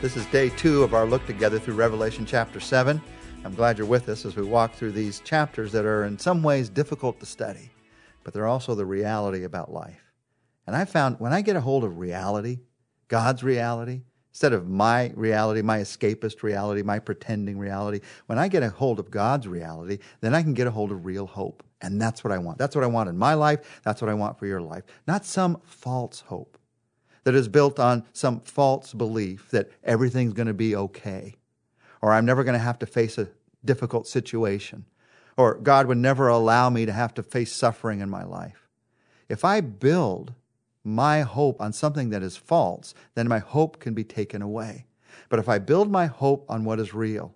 This is day two of our look together through Revelation chapter 7. I'm glad you're with us as we walk through these chapters that are in some ways difficult to study, but they're also the reality about life. And I found when I get a hold of reality, God's reality, instead of my reality, my escapist reality, my pretending reality, when I get a hold of God's reality, then I can get a hold of real hope. And that's what I want. That's what I want in my life. That's what I want for your life. Not some false hope that is built on some false belief that everything's going to be okay, or I'm never going to have to face a difficult situation, or God would never allow me to have to face suffering in my life. If I build my hope on something that is false, then my hope can be taken away. But if I build my hope on what is real,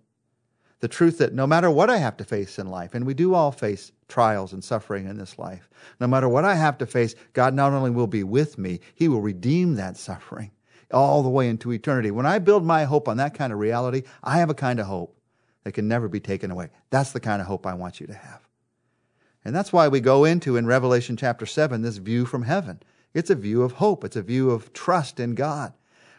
the truth that no matter what I have to face in life, and we do all face trials and suffering in this life, no matter what I have to face, God not only will be with me, He will redeem that suffering all the way into eternity. When I build my hope on that kind of reality, I have a kind of hope that can never be taken away. That's the kind of hope I want you to have. And that's why we go into in Revelation chapter 7 this view from heaven. It's a view of hope, it's a view of trust in God.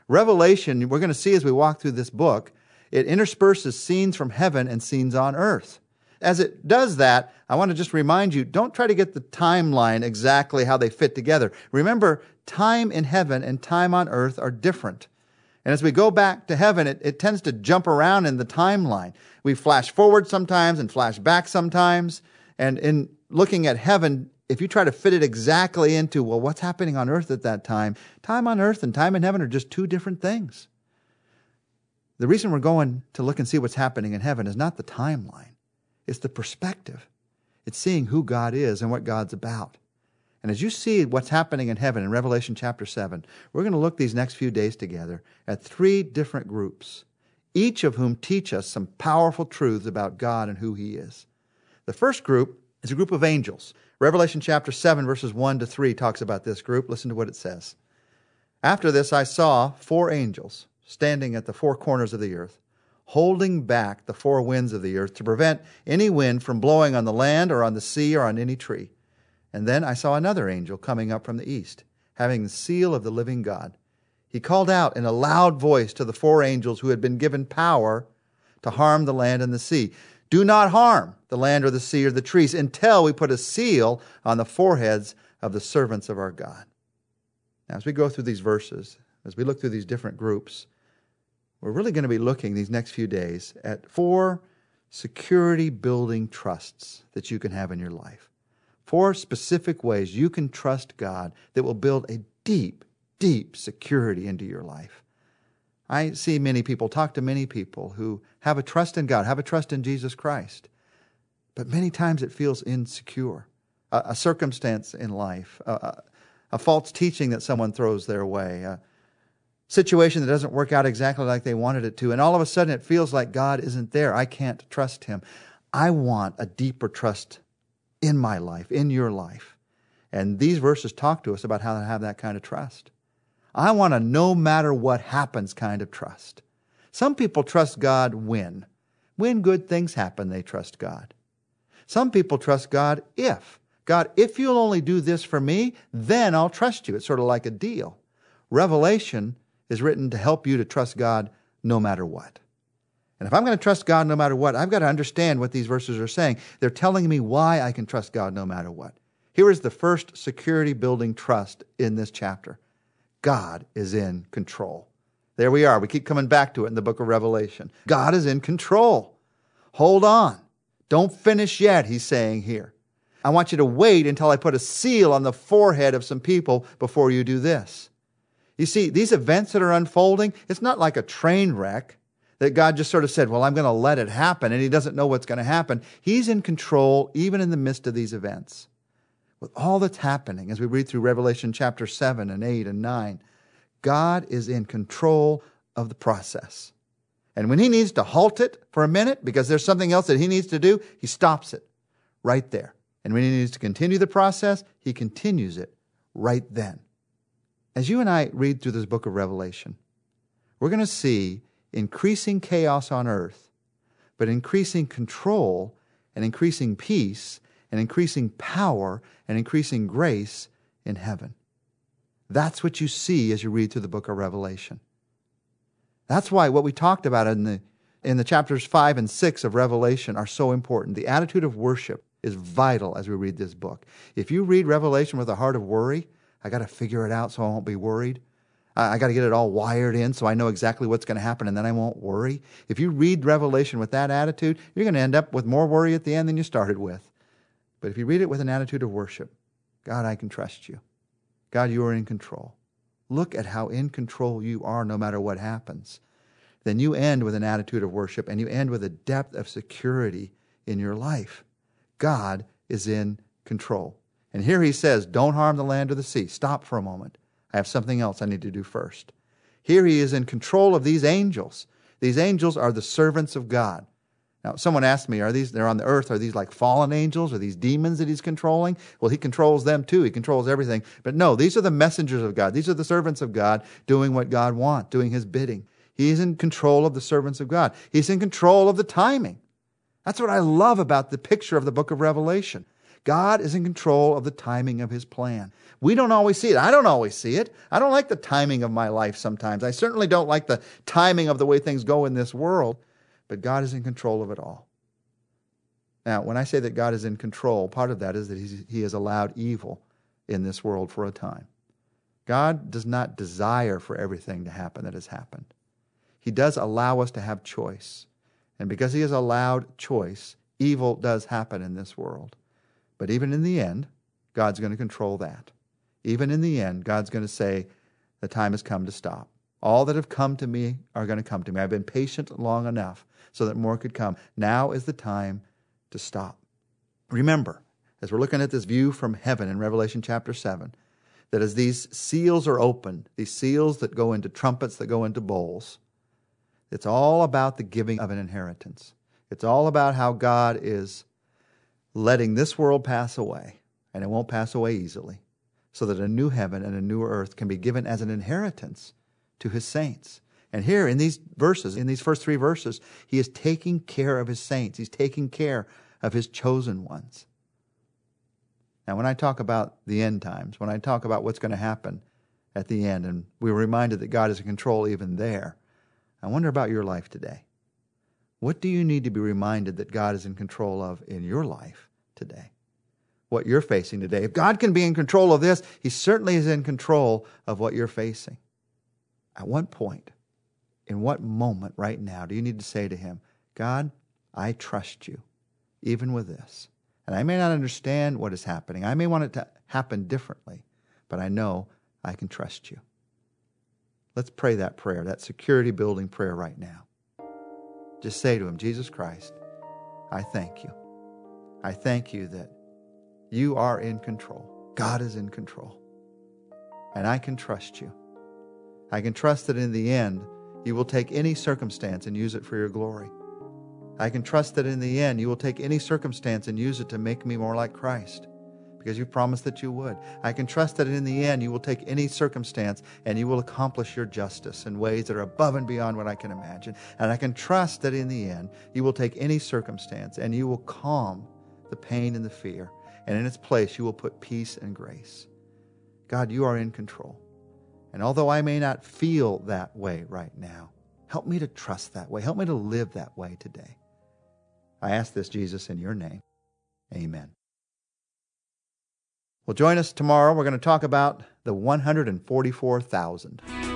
Revelation, we're going to see as we walk through this book, it intersperses scenes from heaven and scenes on earth. As it does that, I want to just remind you don't try to get the timeline exactly how they fit together. Remember, time in heaven and time on earth are different. And as we go back to heaven, it, it tends to jump around in the timeline. We flash forward sometimes and flash back sometimes. And in looking at heaven, if you try to fit it exactly into, well, what's happening on earth at that time? Time on earth and time in heaven are just two different things. The reason we're going to look and see what's happening in heaven is not the timeline, it's the perspective. It's seeing who God is and what God's about. And as you see what's happening in heaven in Revelation chapter 7, we're going to look these next few days together at three different groups, each of whom teach us some powerful truths about God and who He is. The first group is a group of angels. Revelation chapter 7, verses 1 to 3 talks about this group. Listen to what it says. After this, I saw four angels standing at the four corners of the earth, holding back the four winds of the earth to prevent any wind from blowing on the land or on the sea or on any tree. And then I saw another angel coming up from the east, having the seal of the living God. He called out in a loud voice to the four angels who had been given power to harm the land and the sea Do not harm the land or the sea or the trees until we put a seal on the foreheads of the servants of our God. Now, as we go through these verses, as we look through these different groups, we're really going to be looking these next few days at four security building trusts that you can have in your life. Four specific ways you can trust God that will build a deep, deep security into your life. I see many people, talk to many people who have a trust in God, have a trust in Jesus Christ, but many times it feels insecure. A, a circumstance in life, a, a, false teaching that someone throws their way, situation that doesn't work out exactly like they wanted it to, and all of a sudden it feels like God isn't there. I can't trust Him. I want a deeper trust in my life, in your life. And these verses talk to us about how to have that kind of trust. I want a no matter what happens kind of trust. Some people trust God when. When good things happen, they trust God. Some people trust God if. God, if you'll only do this for me, then I'll trust you. It's sort of like a deal. Revelation is written to help you to trust God no matter what. And if I'm going to trust God no matter what, I've got to understand what these verses are saying. They're telling me why I can trust God no matter what. Here is the first security building trust in this chapter God is in control. There we are. We keep coming back to it in the book of Revelation. God is in control. Hold on. Don't finish yet, he's saying here. I want you to wait until I put a seal on the forehead of some people before you do this. You see, these events that are unfolding, it's not like a train wreck that God just sort of said, Well, I'm going to let it happen, and He doesn't know what's going to happen. He's in control even in the midst of these events. With all that's happening as we read through Revelation chapter 7 and 8 and 9, God is in control of the process. And when He needs to halt it for a minute because there's something else that He needs to do, He stops it right there. And when He needs to continue the process, He continues it right then. As you and I read through this book of Revelation, we're going to see increasing chaos on earth, but increasing control and increasing peace and increasing power and increasing grace in heaven. That's what you see as you read through the book of Revelation. That's why what we talked about in the in the chapters 5 and 6 of Revelation are so important. The attitude of worship is vital as we read this book. If you read Revelation with a heart of worry, I got to figure it out so I won't be worried. I got to get it all wired in so I know exactly what's going to happen and then I won't worry. If you read Revelation with that attitude, you're going to end up with more worry at the end than you started with. But if you read it with an attitude of worship, God, I can trust you. God, you are in control. Look at how in control you are no matter what happens. Then you end with an attitude of worship and you end with a depth of security in your life. God is in control. And here he says, Don't harm the land or the sea. Stop for a moment. I have something else I need to do first. Here he is in control of these angels. These angels are the servants of God. Now, someone asked me, are these, they're on the earth, are these like fallen angels? Are these demons that he's controlling? Well, he controls them too. He controls everything. But no, these are the messengers of God. These are the servants of God doing what God wants, doing his bidding. He's in control of the servants of God. He's in control of the timing. That's what I love about the picture of the book of Revelation. God is in control of the timing of his plan. We don't always see it. I don't always see it. I don't like the timing of my life sometimes. I certainly don't like the timing of the way things go in this world, but God is in control of it all. Now, when I say that God is in control, part of that is that he has allowed evil in this world for a time. God does not desire for everything to happen that has happened. He does allow us to have choice. And because He has allowed choice, evil does happen in this world. But even in the end, God's going to control that. Even in the end, God's going to say, the time has come to stop. All that have come to me are going to come to me. I've been patient long enough so that more could come. Now is the time to stop. Remember, as we're looking at this view from heaven in Revelation chapter 7, that as these seals are opened, these seals that go into trumpets that go into bowls, it's all about the giving of an inheritance. It's all about how God is letting this world pass away, and it won't pass away easily, so that a new heaven and a new earth can be given as an inheritance to his saints. And here in these verses, in these first three verses, he is taking care of his saints. He's taking care of his chosen ones. Now, when I talk about the end times, when I talk about what's going to happen at the end, and we're reminded that God is in control even there, I wonder about your life today. What do you need to be reminded that God is in control of in your life today? What you're facing today. If God can be in control of this, He certainly is in control of what you're facing. At what point, in what moment right now, do you need to say to Him, God, I trust you, even with this? And I may not understand what is happening. I may want it to happen differently, but I know I can trust you. Let's pray that prayer, that security building prayer right now. Just say to him, Jesus Christ, I thank you. I thank you that you are in control. God is in control. And I can trust you. I can trust that in the end, you will take any circumstance and use it for your glory. I can trust that in the end, you will take any circumstance and use it to make me more like Christ because you promised that you would. I can trust that in the end you will take any circumstance and you will accomplish your justice in ways that are above and beyond what I can imagine. And I can trust that in the end you will take any circumstance and you will calm the pain and the fear. And in its place you will put peace and grace. God, you are in control. And although I may not feel that way right now, help me to trust that way. Help me to live that way today. I ask this, Jesus, in your name. Amen. Well, join us tomorrow. We're going to talk about the 144,000.